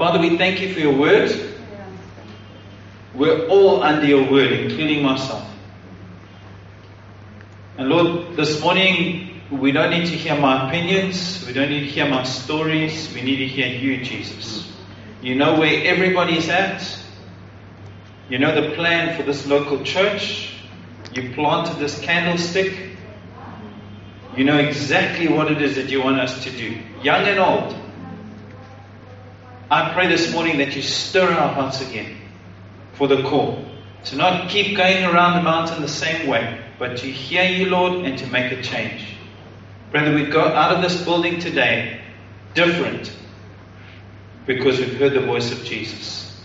Father, we thank you for your word. We're all under your word, including myself. And Lord, this morning we don't need to hear my opinions, we don't need to hear my stories, we need to hear you, Jesus. You know where everybody's at, you know the plan for this local church, you planted this candlestick. You know exactly what it is that you want us to do, young and old. I pray this morning that you stir our hearts again for the call. To not keep going around the mountain the same way, but to hear you, Lord, and to make a change. Brother, we go out of this building today different because we've heard the voice of Jesus.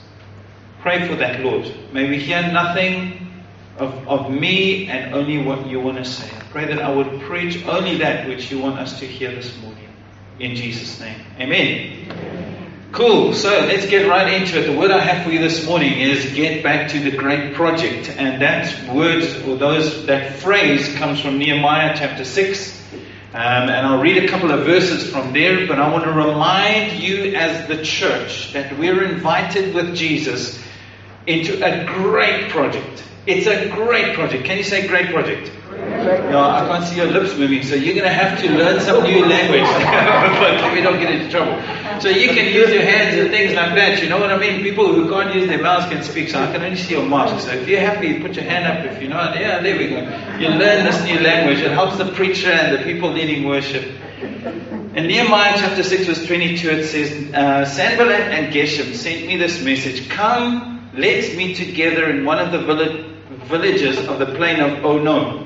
Pray for that, Lord. May we hear nothing of, of me and only what you want to say. I pray that I would preach only that which you want us to hear this morning. In Jesus' name. Amen. Cool. So let's get right into it. The word I have for you this morning is get back to the great project. And that word or those that phrase comes from Nehemiah chapter 6. Um, and I'll read a couple of verses from there, but I want to remind you as the church that we're invited with Jesus into a great project. It's a great project. Can you say great project? No, I can't see your lips moving, so you're going to have to learn some new language, but we don't get into trouble. So you can use your hands and things like that. You know what I mean? People who can't use their mouths can speak. So I can only see your mask. So if you're happy, put your hand up. If you're not, yeah, there we go. You learn this new language. It helps the preacher and the people needing worship. In Nehemiah chapter 6 verse 22 it says, uh, Sanballat and Geshem sent me this message, Come, let's meet together in one of the village, villages of the plain of Ono.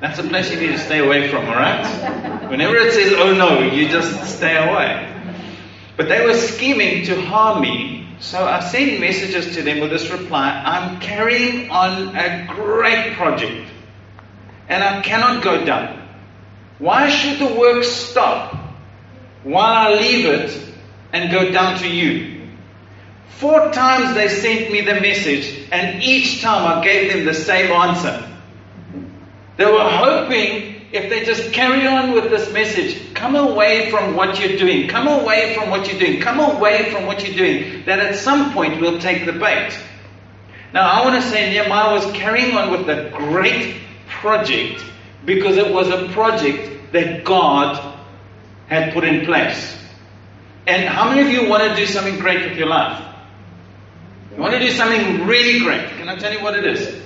That's a place you need to stay away from, alright? Whenever it says, oh no, you just stay away. But they were scheming to harm me, so I sent messages to them with this reply I'm carrying on a great project, and I cannot go down. Why should the work stop while I leave it and go down to you? Four times they sent me the message, and each time I gave them the same answer. They were hoping if they just carry on with this message, come away from what you're doing, come away from what you're doing, come away from what you're doing, that at some point we'll take the bait. Now, I want to say Nehemiah was carrying on with a great project because it was a project that God had put in place. And how many of you want to do something great with your life? You want to do something really great? Can I tell you what it is?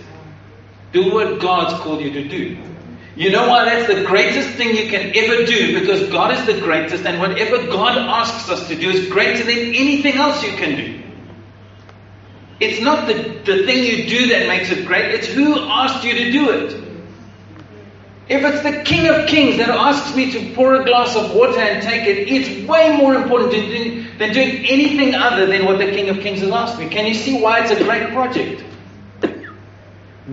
Do what God's called you to do. You know why that's the greatest thing you can ever do? Because God is the greatest, and whatever God asks us to do is greater than anything else you can do. It's not the, the thing you do that makes it great, it's who asked you to do it. If it's the King of Kings that asks me to pour a glass of water and take it, it's way more important than doing anything other than what the King of Kings has asked me. Can you see why it's a great project?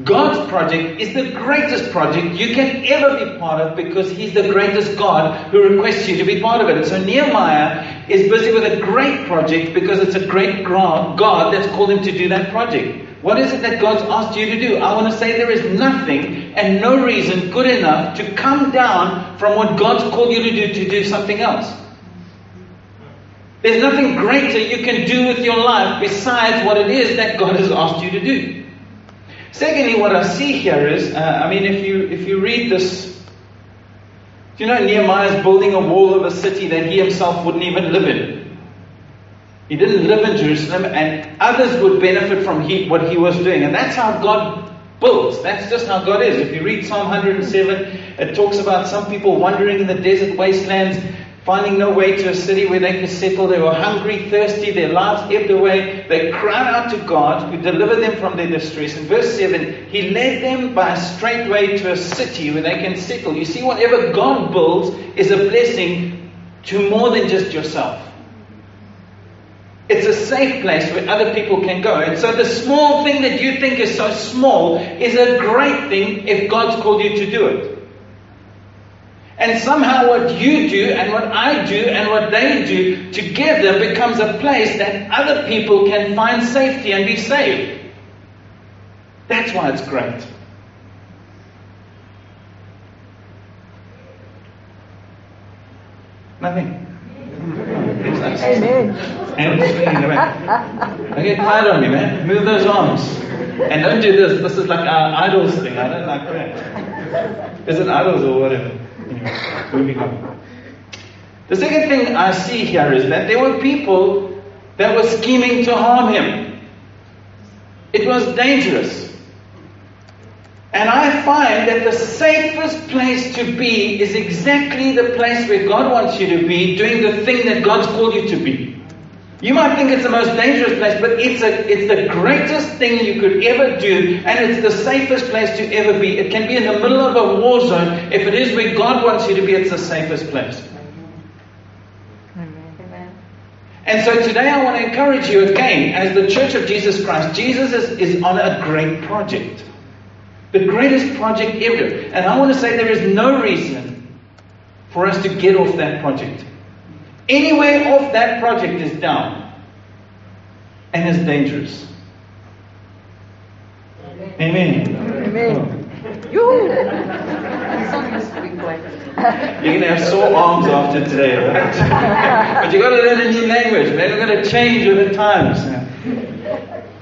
God's project is the greatest project you can ever be part of because He's the greatest God who requests you to be part of it. And so Nehemiah is busy with a great project because it's a great God that's called him to do that project. What is it that God's asked you to do? I want to say there is nothing and no reason good enough to come down from what God's called you to do to do something else. There's nothing greater you can do with your life besides what it is that God has asked you to do. Secondly, what I see here is, uh, I mean, if you if you read this, you know Nehemiah is building a wall of a city that he himself wouldn't even live in. He didn't live in Jerusalem, and others would benefit from he, what he was doing, and that's how God builds. That's just how God is. If you read Psalm 107, it talks about some people wandering in the desert wastelands finding no way to a city where they could settle. They were hungry, thirsty, their lives ebbed away. They cried out to God, who delivered them from their distress. In verse 7, He led them by a straight way to a city where they can settle. You see, whatever God builds is a blessing to more than just yourself. It's a safe place where other people can go. And so the small thing that you think is so small is a great thing if God's called you to do it. And somehow what you do and what I do and what they do together becomes a place that other people can find safety and be saved. That's why it's great. Nothing. Amen. I get tired of me, man. Move those arms. And don't do this. This is like our idols thing. I don't like that. Is it idols or whatever? Moving on. The second thing I see here is that there were people that were scheming to harm him. It was dangerous. And I find that the safest place to be is exactly the place where God wants you to be, doing the thing that God's called you to be. You might think it's the most dangerous place, but it's, a, it's the greatest thing you could ever do, and it's the safest place to ever be. It can be in the middle of a war zone. If it is where God wants you to be, it's the safest place. Amen. And so today I want to encourage you again, as the Church of Jesus Christ, Jesus is, is on a great project. The greatest project ever. And I want to say there is no reason for us to get off that project. Anywhere off that project is down and is dangerous. Amen. Amen. You. Song used to be played. You're going to have sore arms after today, right? but you've got to learn a new language, man. You've got to change with the times.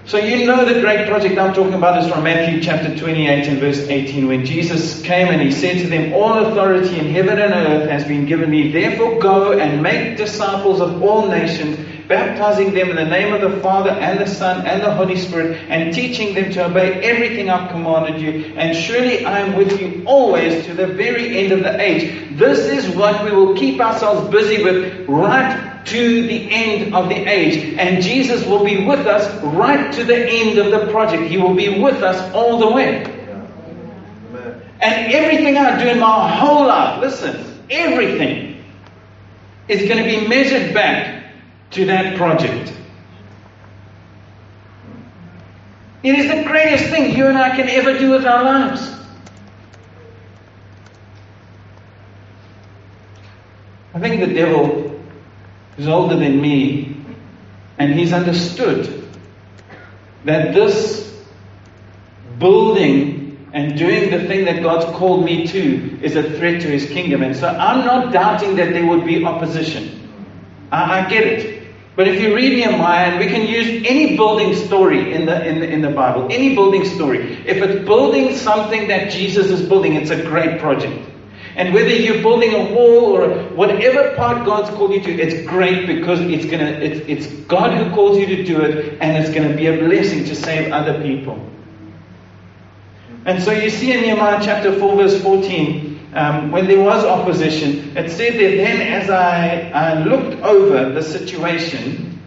So you know the great project I'm talking about is from Matthew chapter 28 and verse 18 when Jesus came and he said to them, All authority in heaven and earth has been given me. Therefore go and make disciples of all nations, baptizing them in the name of the Father and the Son and the Holy Spirit and teaching them to obey everything I've commanded you. And surely I am with you always to the very end of the age. This is what we will keep ourselves busy with right to the end of the age. And Jesus will be with us right to the end of the project. He will be with us all the way. And everything I do in my whole life, listen, everything is going to be measured back to that project. It is the greatest thing you and I can ever do with our lives. I think the devil is older than me, and he's understood that this building and doing the thing that God's called me to is a threat to his kingdom. And so I'm not doubting that there would be opposition. I, I get it. But if you read Nehemiah, and we can use any building story in the, in, the, in the Bible, any building story, if it's building something that Jesus is building, it's a great project. And whether you're building a wall or whatever part God's called you to, it's great because it's gonna it's, it's God who calls you to do it, and it's gonna be a blessing to save other people. And so you see in Nehemiah chapter 4, verse 14, um, when there was opposition, it said that then as I, I looked over the situation,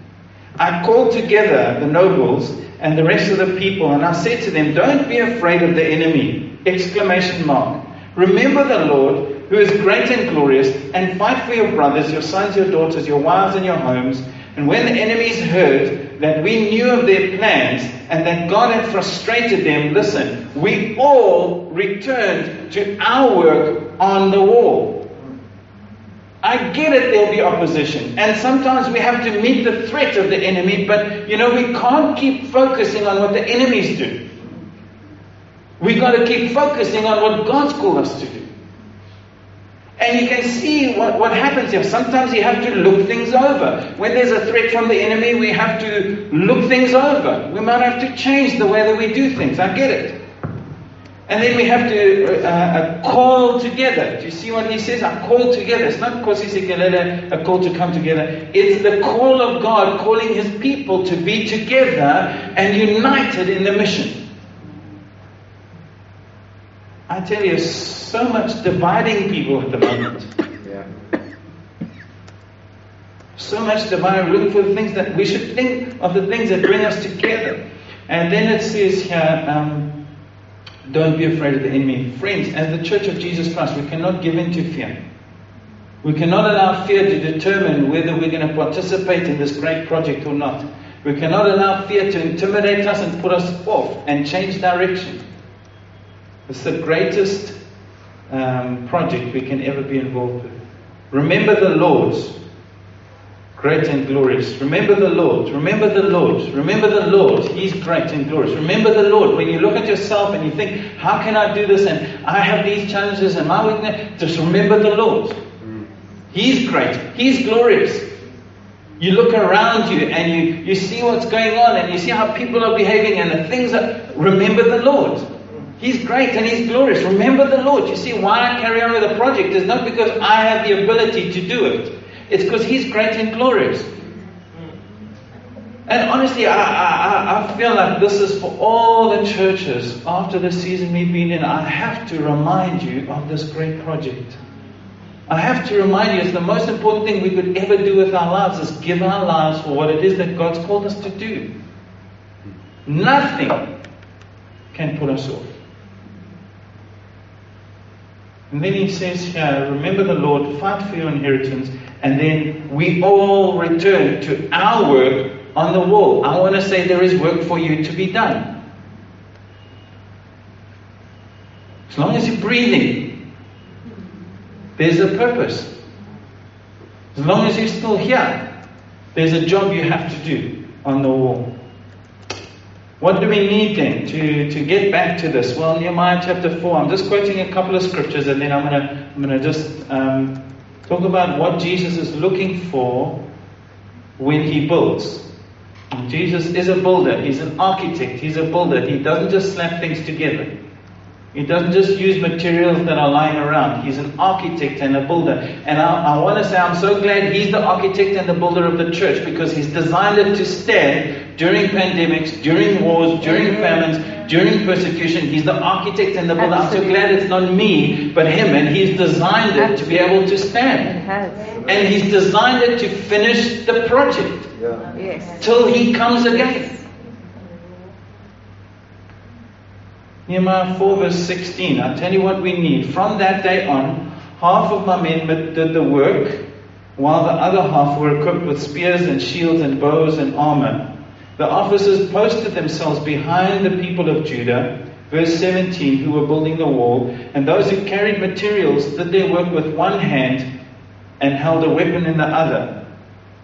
I called together the nobles and the rest of the people, and I said to them, Don't be afraid of the enemy! Exclamation mark. Remember the Lord, who is great and glorious, and fight for your brothers, your sons, your daughters, your wives, and your homes. And when the enemies heard that we knew of their plans and that God had frustrated them, listen, we all returned to our work on the wall. I get it, there'll be opposition. And sometimes we have to meet the threat of the enemy, but you know, we can't keep focusing on what the enemies do. We've got to keep focusing on what God's called us to do. And you can see what, what happens here. Sometimes you have to look things over. When there's a threat from the enemy, we have to look things over. We might have to change the way that we do things. I get it. And then we have to uh, uh, call together. Do you see what he says? I call together. It's not because he's a call to come together. It's the call of God calling his people to be together and united in the mission. I tell you, so much dividing people at the moment. Yeah. So much dividing, looking for the things that we should think of the things that bring us together. And then it says here, um, don't be afraid of the enemy. Friends, as the Church of Jesus Christ, we cannot give in to fear. We cannot allow fear to determine whether we're going to participate in this great project or not. We cannot allow fear to intimidate us and put us off and change direction. It's the greatest um, project we can ever be involved with. Remember the Lord's great and glorious. Remember the Lord. Remember the Lord. Remember the Lord. He's great and glorious. Remember the Lord. When you look at yourself and you think, how can I do this? And I have these challenges and my weakness. Just remember the Lord. He's great. He's glorious. You look around you and you, you see what's going on and you see how people are behaving and the things that remember the Lord. He's great and He's glorious. Remember the Lord. You see why I carry on with the project is not because I have the ability to do it. It's because He's great and glorious. And honestly, I, I, I feel like this is for all the churches after the season we've been in. I have to remind you of this great project. I have to remind you, it's the most important thing we could ever do with our lives is give our lives for what it is that God's called us to do. Nothing can put us off. And then he says here, remember the Lord, fight for your inheritance, and then we all return to our work on the wall. I want to say there is work for you to be done. As long as you're breathing, there's a purpose. As long as you're still here, there's a job you have to do on the wall. What do we need then to, to get back to this? Well, Nehemiah chapter 4, I'm just quoting a couple of scriptures and then I'm going to I'm gonna just um, talk about what Jesus is looking for when he builds. Jesus is a builder, he's an architect, he's a builder. He doesn't just slap things together. He doesn't just use materials that are lying around. He's an architect and a builder. And I, I want to say I'm so glad he's the architect and the builder of the church because he's designed it to stand during pandemics, during wars, during famines, during persecution. He's the architect and the builder. I'm so glad it's not me, but him. And he's designed it to be able to stand. And he's designed it to finish the project. Yes. Till he comes again. Nehemiah 4 verse 16. I'll tell you what we need. From that day on, half of my men did the work, while the other half were equipped with spears and shields and bows and armor. The officers posted themselves behind the people of Judah, verse 17, who were building the wall, and those who carried materials did their work with one hand and held a weapon in the other.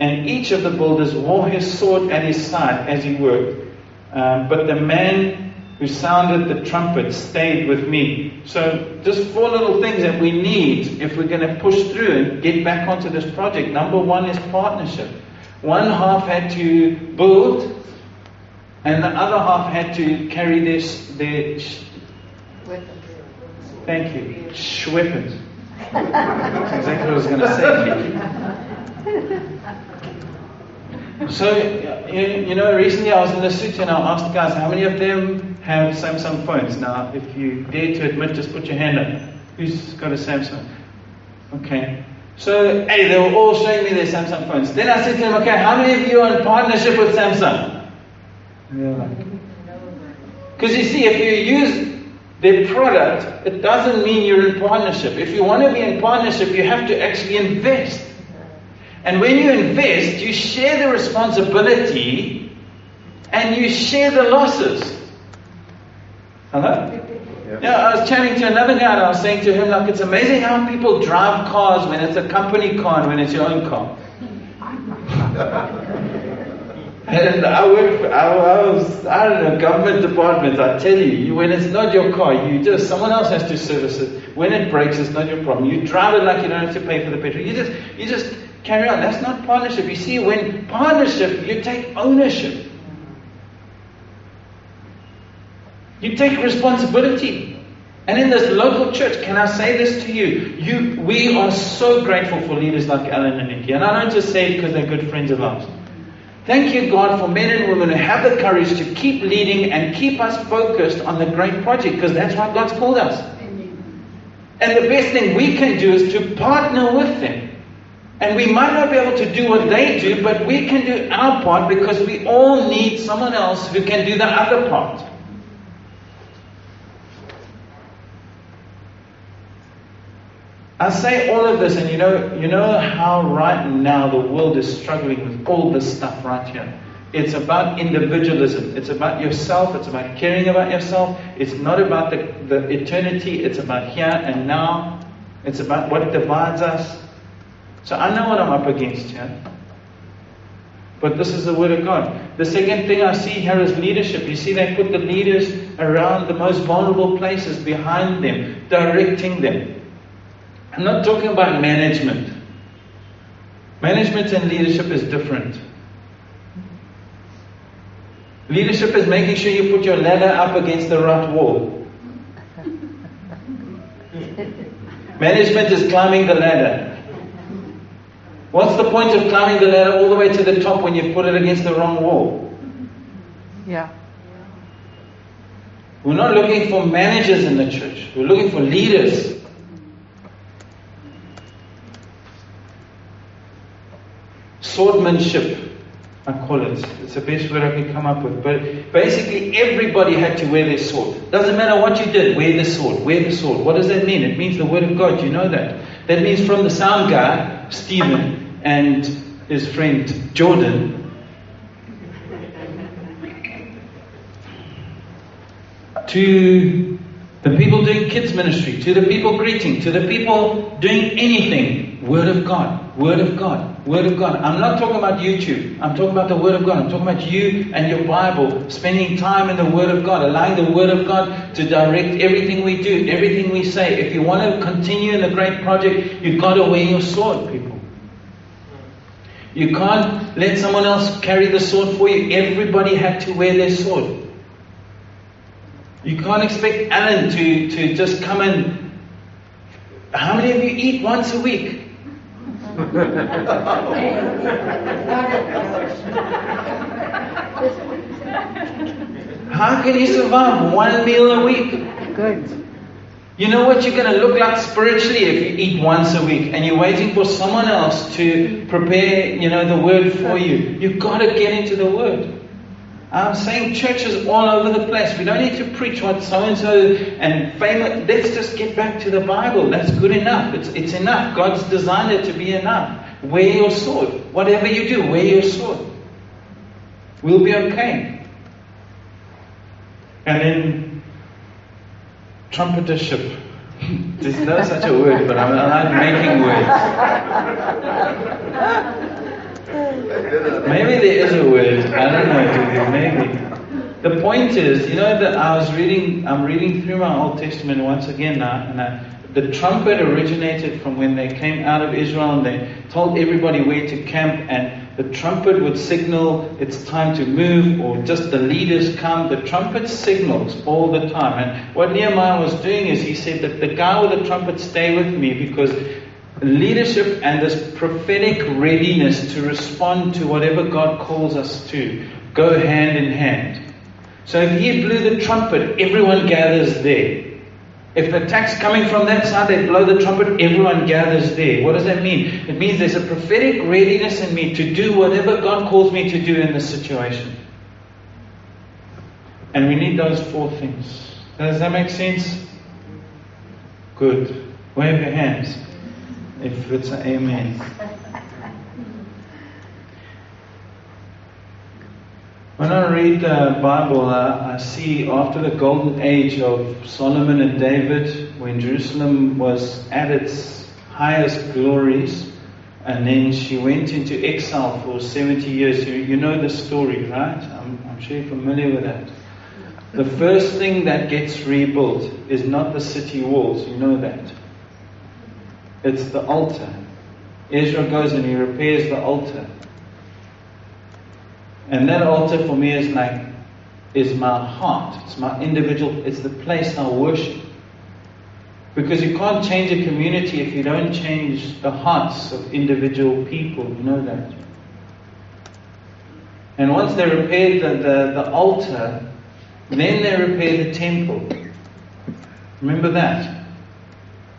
And each of the builders wore his sword at his side as he worked. Um, but the man who sounded the trumpet stayed with me. So, just four little things that we need if we're going to push through and get back onto this project. Number one is partnership. One half had to build, and the other half had to carry this. Their sh- thank you, weapons. That's exactly what I was going to say. So, you, know, recently I was in a city and I asked the guys, how many of them have Samsung phones? Now, if you dare to admit, just put your hand up. Who's got a Samsung? Okay. So, hey, they were all showing me their Samsung phones. Then I said to them, okay, how many of you are in partnership with Samsung? Because you see, if you use their product, it doesn't mean you're in partnership. If you want to be in partnership, you have to actually invest. And when you invest, you share the responsibility and you share the losses. Hello? Yeah. yeah, I was chatting to another guy and I was saying to him, like, it's amazing how people drive cars when it's a company car and when it's your own car. and I work, for, I, I, was, I don't know, government departments, I tell you, you, when it's not your car, you just, someone else has to service it. When it breaks, it's not your problem. You drive it like you don't have to pay for the petrol. You just, you just carry on. That's not partnership. You see, when partnership, you take ownership. You take responsibility. And in this local church, can I say this to you? you we are so grateful for leaders like Alan and Nikki. And I don't just say it because they're good friends of ours. Thank you, God, for men and women who have the courage to keep leading and keep us focused on the great project because that's what God's called us. And the best thing we can do is to partner with them. And we might not be able to do what they do, but we can do our part because we all need someone else who can do the other part. I say all of this, and you know, you know how right now the world is struggling with all this stuff right here. It's about individualism. It's about yourself. It's about caring about yourself. It's not about the, the eternity. It's about here and now. It's about what divides us. So I know what I'm up against here. But this is the word of God. The second thing I see here is leadership. You see, they put the leaders around the most vulnerable places behind them, directing them. I'm not talking about management. Management and leadership is different. Leadership is making sure you put your ladder up against the right wall. Management is climbing the ladder. What's the point of climbing the ladder all the way to the top when you've put it against the wrong wall? Yeah. We're not looking for managers in the church. We're looking for leaders. Swordmanship, I call it. It's the best word I can come up with. But basically, everybody had to wear their sword. Doesn't matter what you did, wear the sword. Wear the sword. What does that mean? It means the word of God. You know that. That means from the sound guy, Stephen, and his friend Jordan, to the people doing kids ministry, to the people greeting, to the people doing anything, Word of God, Word of God, Word of God. I'm not talking about YouTube. I'm talking about the Word of God. I'm talking about you and your Bible, spending time in the Word of God, allowing the Word of God to direct everything we do, everything we say. If you want to continue in the great project, you've got to wear your sword, people. You can't let someone else carry the sword for you. Everybody had to wear their sword. You can't expect Alan to, to just come and. How many of you eat once a week? How can you survive one meal a week? Good. You know what you're going to look like spiritually if you eat once a week and you're waiting for someone else to prepare, you know, the word for you. You've got to get into the word. Um, I'm saying churches all over the place. We don't need to preach what so and so and famous. Let's just get back to the Bible. That's good enough. It's, it's enough. God's designed it to be enough. Wear your sword. Whatever you do, wear your sword. We'll be okay. And then trumpetership. There's no such a word, but I'm, I like making words. Maybe there is a word. I don't know. Maybe. The point is, you know that I was reading. I'm reading through my Old Testament once again now, and I, the trumpet originated from when they came out of Israel and they told everybody where to camp, and the trumpet would signal it's time to move, or just the leaders come. The trumpet signals all the time. And what Nehemiah was doing is he said that the guy with the trumpet stay with me because leadership and this prophetic readiness to respond to whatever God calls us to go hand in hand. So if he blew the trumpet, everyone gathers there. If the attack's coming from that side, they blow the trumpet, everyone gathers there. What does that mean? It means there's a prophetic readiness in me to do whatever God calls me to do in this situation. And we need those four things. Does that make sense? Good. Wave your hands if it's an amen. When I read the Bible, I, I, see after the golden age of Solomon and David, when Jerusalem was at its highest glories, and then she went into exile for 70 years. You, you know the story, right? I'm, I'm sure you're familiar with that. The first thing that gets rebuilt is not the city walls, you know that. It's the altar. Ezra goes and he repairs the altar. And that altar for me is like, is my heart. It's my individual, it's the place I worship. Because you can't change a community if you don't change the hearts of individual people. You know that. And once they repaired the, the, the altar, then they repaired the temple. Remember that.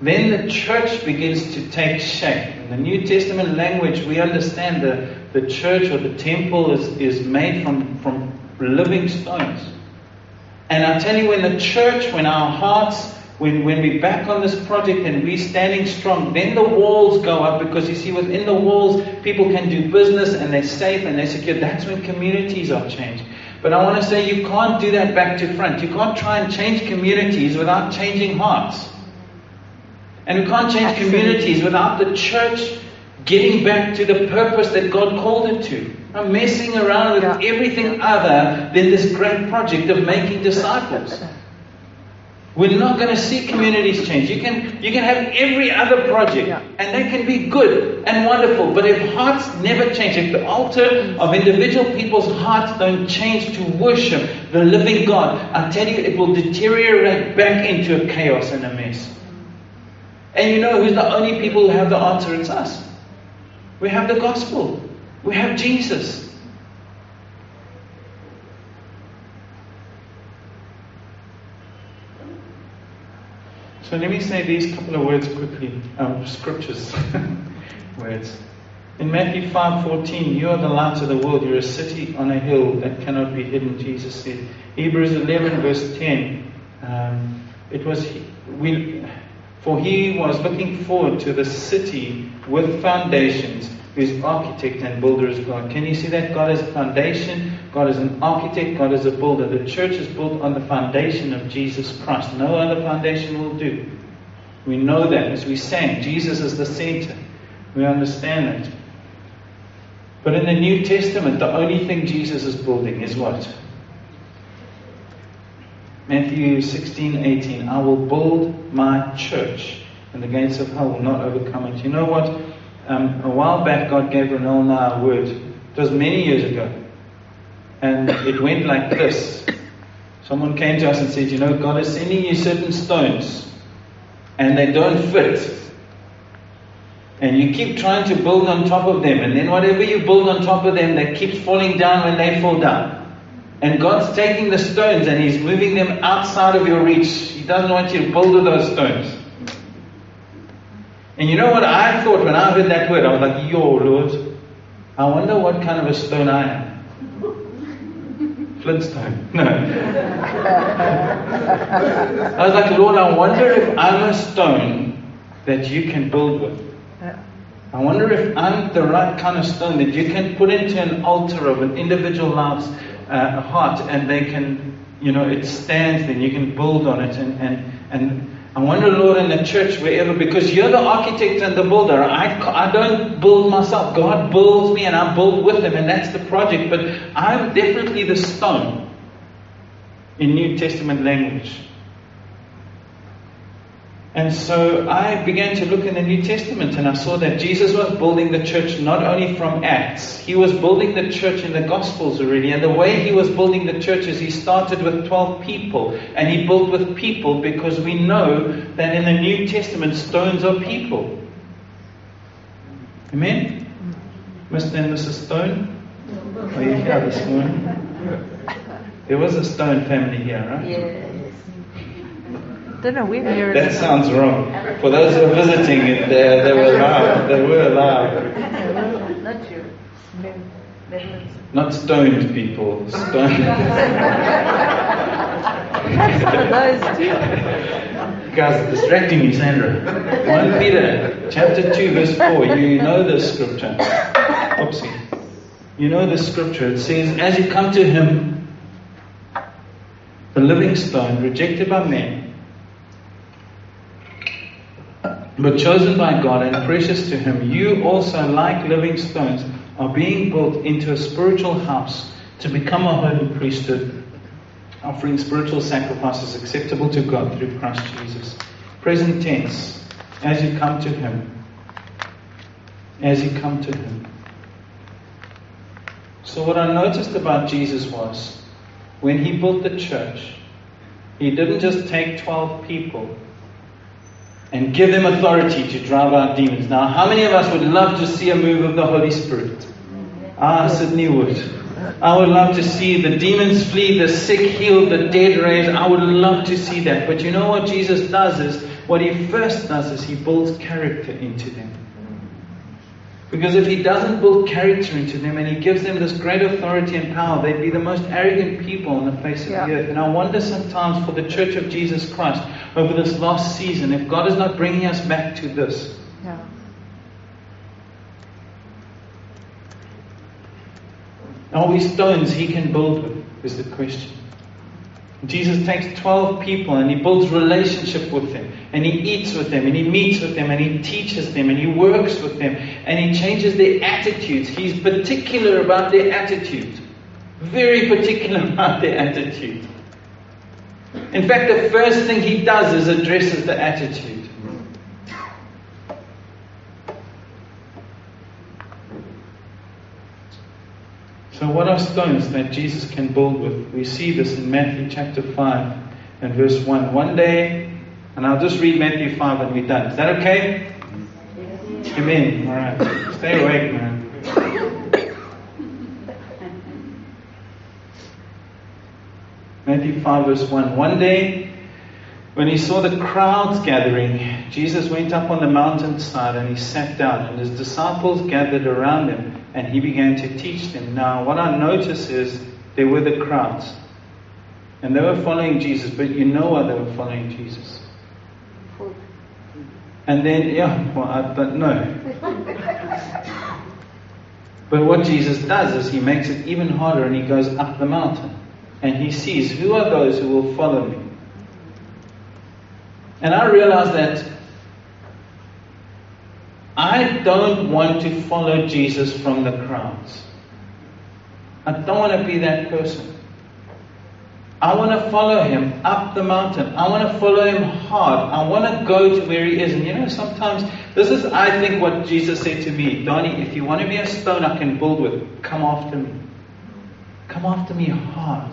Then the church begins to take shape. In the New Testament language, we understand that the church or the temple is, is made from, from living stones. And I tell you, when the church, when our hearts, when, when we're back on this project and we're standing strong, then the walls go up because you see, within the walls, people can do business and they're safe and they're secure. That's when communities are changed. But I want to say you can't do that back to front. You can't try and change communities without changing hearts. And we can't change communities without the church getting back to the purpose that God called it to. I'm messing around with everything other than this great project of making disciples. We're not going to see communities change. You can, you can have every other project, Yeah. and they can be good and wonderful. But if hearts never change, if the altar of individual people's hearts don't change to worship the living God, I tell you, it will deteriorate back into a chaos and a mess. And you know who's the only people who have the answer? It's us. We have the gospel. We have Jesus. So let me say these couple of words quickly, um, scriptures, words. In Matthew 5:14, you are the light of the world. You're a city on a hill that cannot be hidden. Jesus said. Hebrews 11 verse 10. Um, it was we, for he was looking forward to the city with foundations, whose architect and builder is God. Can you see that? God is a foundation. God is an architect. God is a builder. The church is built on the foundation of Jesus Christ. No other foundation will do. We know that as we sang. Jesus is the center. We understand that. But in the New Testament, the only thing Jesus is building is what? Matthew 16, 18. I will build my church, and the gates of hell will not overcome it. You know what? Um, a while back, God gave and I a word. It was many years ago. And it went like this. Someone came to us and said, You know, God is sending you certain stones, and they don't fit. And you keep trying to build on top of them, and then whatever you build on top of them, they keep falling down when they fall down. And God's taking the stones and He's moving them outside of your reach. He doesn't want you to build with those stones. And you know what I thought when I heard that word? I was like, Yo, Lord, I wonder what kind of a stone I am. Flintstone. No. I was like, Lord, I wonder if I'm a stone that you can build with. I wonder if I'm the right kind of stone that you can put into an altar of an individual life's uh, heart and they can, you know, it stands then, you can build on it. And, and, and I wonder, Lord, in the church, wherever, because you're the architect and the builder. I, I don't build myself. God builds me and I build with Him, and that's the project. But I'm definitely the stone in New Testament language. And so I began to look in the New Testament and I saw that Jesus was building the church not only from Acts, he was building the church in the Gospels already. And the way he was building the church is he started with 12 people and he built with people because we know that in the New Testament stones are people. Amen? Mr. and Mrs. Stone? Are oh, you here this morning? There was a Stone family here, right? Yes. Don't know, we've. That sounds wrong. For those who are visiting, it, they, they were alive. They were alive. Not you. Not stoned people. Stoned. Some of those too. Guys, distracting me, Sandra. 1 Peter chapter 2, verse 4. You know the scripture. Oopsie. You know the scripture. It says, As you come to him, the living stone, rejected by men, but chosen by God and precious to Him, you also, like living stones, are being built into a spiritual house to become a holy priesthood, offering spiritual sacrifices acceptable to God through Christ Jesus. Present tense, as you come to Him. As you come to Him. So, what I noticed about Jesus was when He built the church, He didn't just take 12 people and give them authority to drive out demons. Now, how many of us would love to see a move of the Holy Spirit? Ah, Sydney would. I would love to see the demons flee, the sick healed, the dead raised. I would love to see that. But you know what Jesus does is, what he first does is he builds character into them. Because if he doesn't build character into them and he gives them this great authority and power, they'd be the most arrogant people on the face of Yeah. the earth. And I wonder sometimes for the Church of Jesus Christ over this last season, if God is not bringing us back to this. Yeah. Are we stones he can build with? Is the question. Jesus takes 12 people and he builds relationship with them. And he eats with them and he meets with them and he teaches them and he works with them and he changes their attitudes. He's particular about their attitude. Very particular about their attitude. In fact, the first thing he does is addresses the attitude. So, what are stones that Jesus can build with? We see this in Matthew chapter 5 and verse 1. One day, and I'll just read Matthew 5 and we're done. Is that okay? Amen. All right. Stay awake, man. Matthew 5, verse 1. One day, when he saw the crowds gathering, Jesus went up on the mountainside and he sat down, and his disciples gathered around him, and he began to teach them. Now, what I notice is there were the crowds, and they were following Jesus, but you know why they were following Jesus. And then, yeah, well, I don't. But what Jesus does is he makes it even harder and he goes up the mountain. And he sees who are those who will follow me. And I realize that I don't want to follow Jesus from the crowds. I don't want to be that person. I want to follow him up the mountain. I want to follow him hard. I want to go to where he is. And you know, sometimes this is, I think, what Jesus said to me Donnie, if you want to be a stone I can build with, come after me. Come after me hard.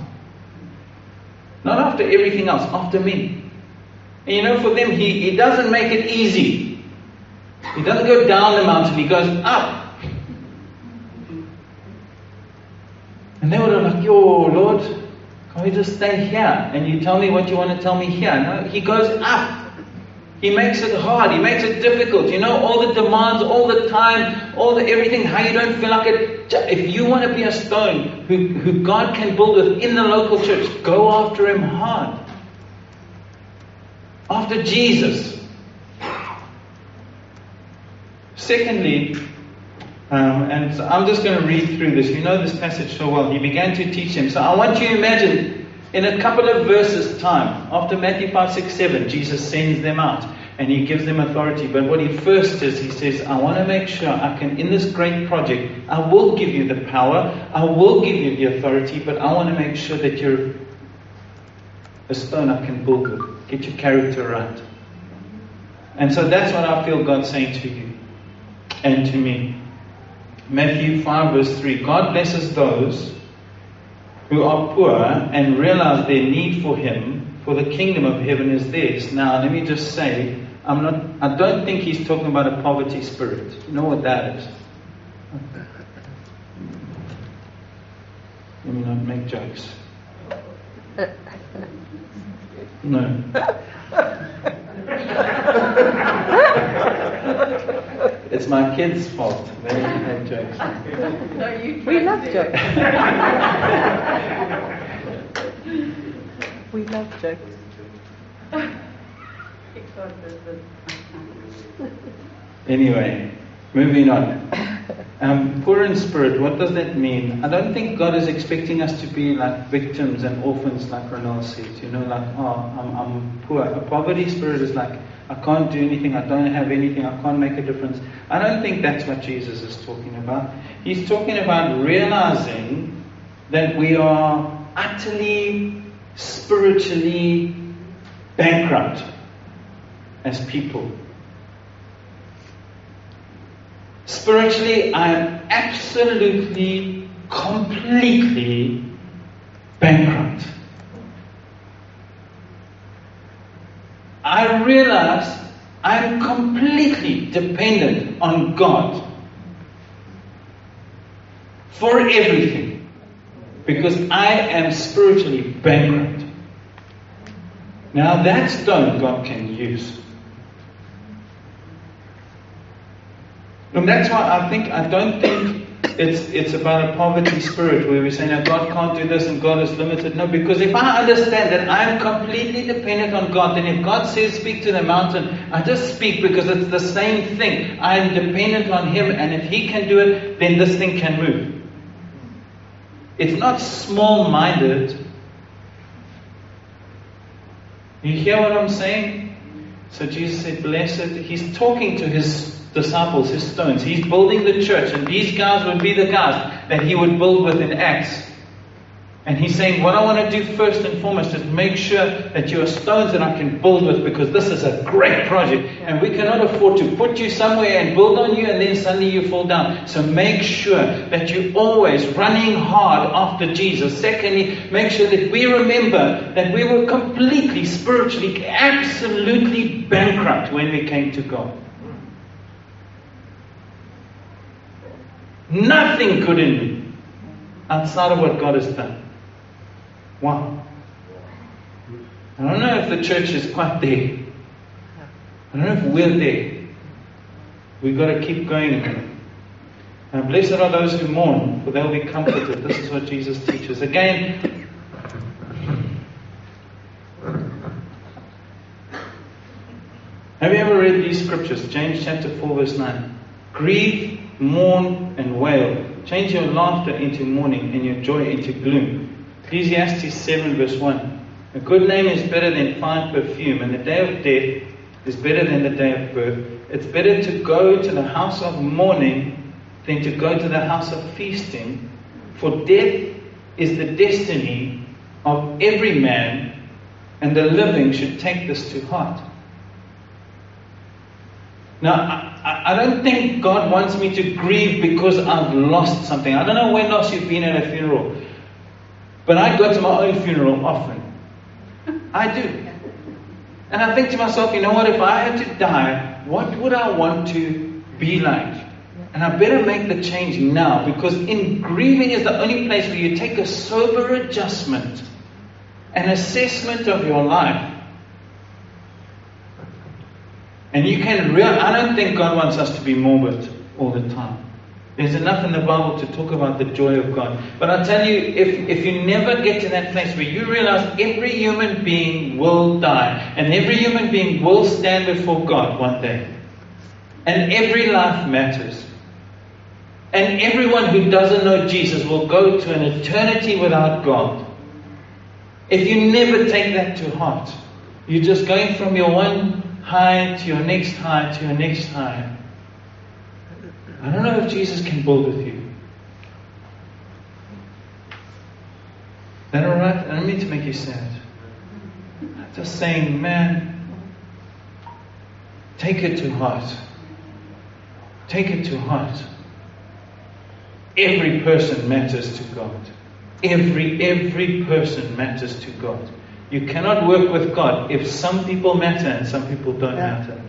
Not after everything else, after me. And you know, for them, he, he doesn't make it easy. He doesn't go down the mountain, he goes up. And they were like, Yo, Lord, can we just stay here? And you tell me what you want to tell me here. No, he goes up. He makes it hard. He makes it difficult. You know, all the demands, all the time, all the everything, how you don't feel like it. If you want to be a stone who, who God can build with in the local church, go after him hard. After Jesus. Secondly, um, and I'm just going to read through this. You know this passage so well. He began to teach him. So I want you to imagine in a couple of verses' time, after Matthew 5, 6, 7, Jesus sends them out and he gives them authority. But what he first does, he says, I want to make sure I can, in this great project, I will give you the power, I will give you the authority, but I want to make sure that you're a stone I can build with. Get your character right. And so that's what I feel God saying to you and to me. Matthew 5, verse 3 God blesses those who are poor and realize their need for Him, for the kingdom of heaven is theirs. Now, let me just say, I'm not, I don't think He's talking about a poverty spirit. You know what that is? Let me not make jokes. No. it's my kids' fault. They make jokes. No, you we love jokes. we love jokes. Anyway, moving on. Um, poor in spirit, what does that mean? I don't think God is expecting us to be like victims and orphans, like Ronald says. You know, like, oh, I'm, I'm poor. A poverty spirit is like, I can't do anything, I don't have anything, I can't make a difference. I don't think that's what Jesus is talking about. He's talking about realizing that we are utterly, spiritually bankrupt as people. Spiritually, I am absolutely, completely bankrupt. I realize I'm completely dependent on God for everything because I am spiritually bankrupt. Now, that stone God can use. And that's why I think, I don't think it's, it's about a poverty spirit where we say, no, God can't do this and God is limited. No, because if I understand that I'm completely dependent on God, then if God says speak to the mountain, I just speak because it's the same thing. I am dependent on Him, and if He can do it, then this thing can move. It's not small minded. You hear what I'm saying? So Jesus said, Blessed. He's talking to his disciples, his stones. He's building the church, and these guys would be the guys that he would build with in Acts. And he's saying, What I want to do first and foremost is make sure that you are stones that I can build with because this is a great project. And we cannot afford to put you somewhere and build on you and then suddenly you fall down. So make sure that you're always running hard after Jesus. Secondly, make sure that we remember that we were completely, spiritually, absolutely bankrupt when we came to God. Nothing could in me outside of what God has done. Wow. I don't know if the church is quite there. I don't know if we're there. We've got to keep going. And blessed are those who mourn, for they'll be comforted. This is what Jesus teaches. Again, have you ever read these scriptures? James chapter 4, verse 9. Grieve, mourn, and wail. Change your laughter into mourning and your joy into gloom. Ecclesiastes 7, verse 1. A good name is better than fine perfume, and the day of death is better than the day of birth. It's better to go to the house of mourning than to go to the house of feasting, for death is the destiny of every man, and the living should take this to heart. Now, I, I don't think God wants me to grieve because I've lost something. I don't know when last you've been at a funeral. But I go to my own funeral often. I do. And I think to myself, you know what, if I had to die, what would I want to be like? And I better make the change now because in grieving is the only place where you take a sober adjustment, an assessment of your life. And you can real I don't think God wants us to be morbid all the time. There's enough in the Bible to talk about the joy of God. But I tell you, if, if you never get to that place where you realize every human being will die, and every human being will stand before God one day, and every life matters, and everyone who doesn't know Jesus will go to an eternity without God. If you never take that to heart, you're just going from your one high to your next high to your next high. I don't know if Jesus can build with you. Is that alright? I don't mean to make you sad. I'm just saying, man, take it to heart. Take it to heart. Every person matters to God. Every every person matters to God. You cannot work with God if some people matter and some people don't Yeah. matter.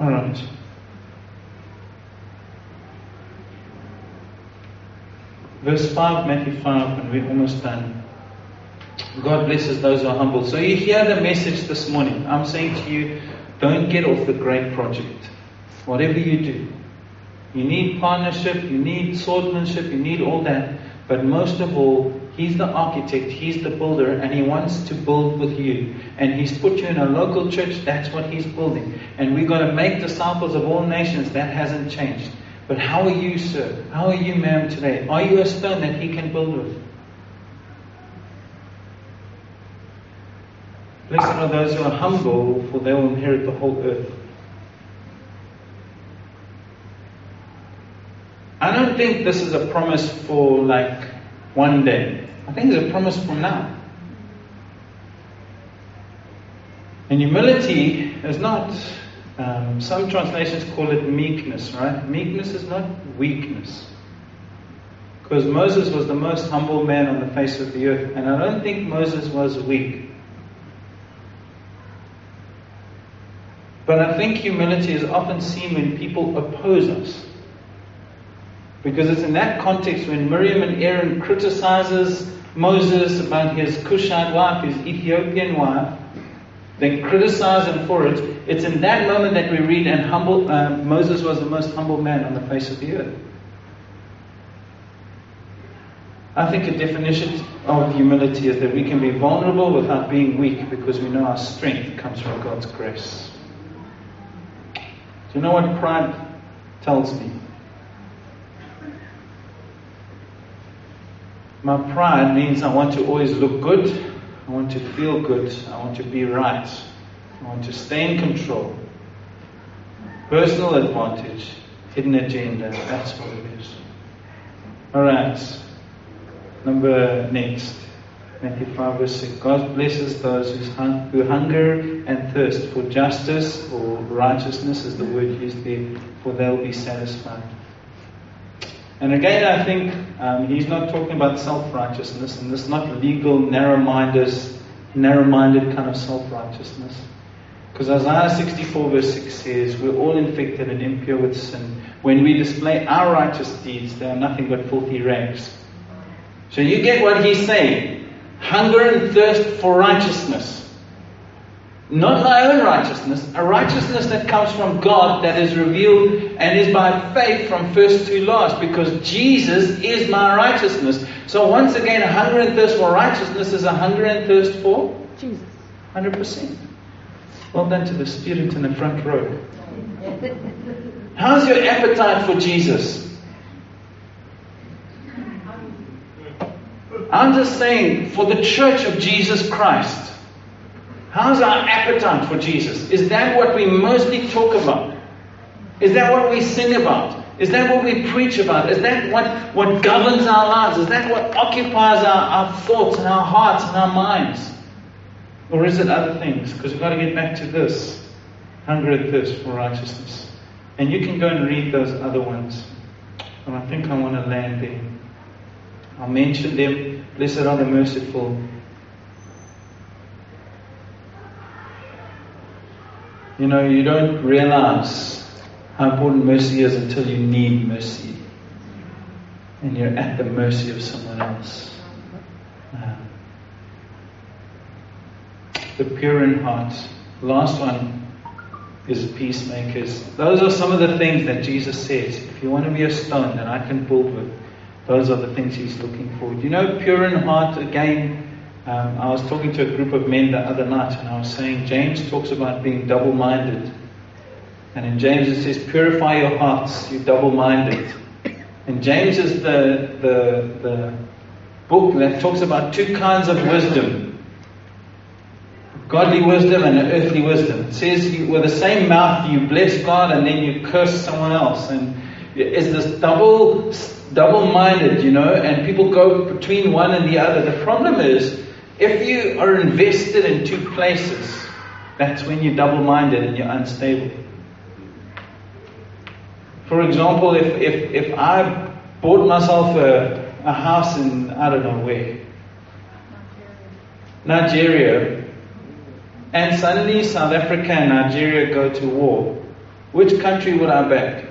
All right. Verse 5, Matthew 5, and we're almost done. God blesses those who are humble. So you hear the message this morning. I'm saying to you, don't get off the great project. Whatever you do. You need partnership, you need swordsmanship, you need all that. But most of all, He's the architect, He's the builder, and He wants to build with you. And He's put you in a local church, that's what He's building. And we've got to make disciples of all nations, that hasn't changed. But how are you, sir? How are you, ma'am, today? Are you a stone that He can build with? Blessed are those who are humble, for they will inherit the whole earth. I don't think this is a promise for like one day. I think it's a promise for now. And humility is not, um, some translations call it meekness, right? Meekness is not weakness. Because Moses was the most humble man on the face of the earth, and I don't think Moses was weak. But I think humility is often seen when people oppose us. Because it's in that context when Miriam and Aaron criticizes Moses about his Cushite wife, his Ethiopian wife, they criticize him for it. It's in that moment that we read, and humble uh, Moses was the most humble man on the face of the earth. I think a definition of humility is that we can be vulnerable without being weak because we know our strength comes from God's grace. Do you know what pride tells me? My pride means I want to always look good, I want to feel good, I want to be right, I want to stay in control. Personal advantage. hidden agenda. That's what it is. All right. Number next. Matthew 5 verse 6. God blesses those who hunger and thirst for justice or righteousness is the word used there, for they'll be satisfied. And again, I think um, he's not talking about self-righteousness, and this is not legal, narrow-minded, narrow-minded kind of self-righteousness. Because Isaiah 64 verse 6 says, We're all infected and impure with sin. When we display our righteous deeds, they are nothing but filthy rags. So you get what he's saying. Hunger and thirst for righteousness. Not my own righteousness, a righteousness that comes from God that is revealed and is by faith from first to last because Jesus is my righteousness. So once again, a hunger and thirst for righteousness is a hunger and thirst for Jesus. 100%. Well done to the student in the front row. How's your appetite for Jesus? I'm just saying, for the church of Jesus Christ, how's our appetite for Jesus? Is that what we mostly talk about? Is that what we sing about? Is that what we preach about? Is that what, what governs our lives? Is that what occupies our, our thoughts and our hearts and our minds? Or is it other things? Because we've got to get back to this hunger and thirst for righteousness. And you can go and read those other ones. And I think I want to land there. I'll mention them. Blessed are the merciful. You know, you don't realize how important mercy is until you need mercy. And you're at the mercy of someone else. Uh, the pure in heart. Last one is peacemakers. Those are some of the things that Jesus says. If you want to be a stone that I can build with, those are the things he's looking for. You know, pure in heart, again, um, I was talking to a group of men the other night and I was saying James talks about being double minded. And in James it says, purify your hearts, you double minded. And James is the, the, the book that talks about two kinds of wisdom godly wisdom and earthly wisdom. It says you, with the same mouth you bless God and then you curse someone else. And it's this double, double-minded, you know, and people go between one and the other. The problem is, if you are invested in two places, that's when you're double-minded and you're unstable. For example, if, if, if I bought myself a, a house in, I don't know where, Nigeria, and suddenly South Africa and Nigeria go to war, which country would I back?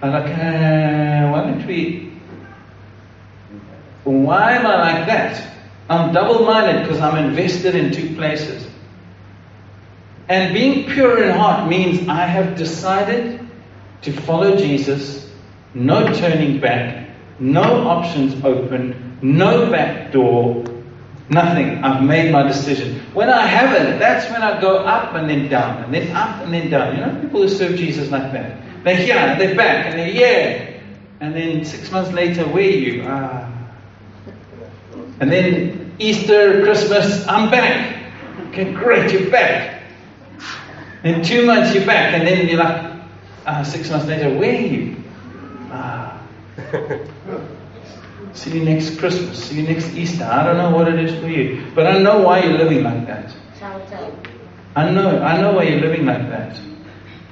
I'm like, uh, why don't we? Why am I like that? I'm double minded because I'm invested in two places. And being pure in heart means I have decided to follow Jesus, no turning back, no options open, no back door, Nothing. I've made my decision. When I haven't, that's when I go up and then down, and then up and then down. You know, people who serve Jesus like that. They're here, they're back, and they're yeah. And then six months later, where are you? Ah. And then Easter, Christmas, I'm back. Okay, great, you're back. In two months, you're back, and then you're like, ah, six months later, where are you? Ah. See you next Christmas. See you next Easter. I don't know what it is for you. But I know why you're living like that. I know. I know why you're living like that.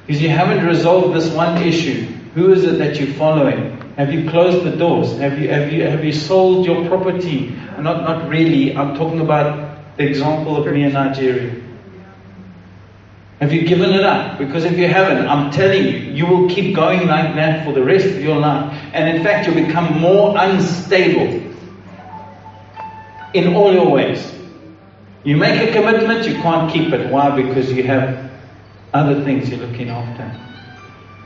Because you haven't resolved this one issue. Who is it that you're following? Have you closed the doors? Have you have you have you sold your property? Not not really. I'm talking about the example of me in Nigeria. Have you given it up? Because if you haven't, I'm telling you, you will keep going like that for the rest of your life. And in fact, you'll become more unstable in all your ways. You make a commitment, you can't keep it. Why? Because you have other things you're looking after.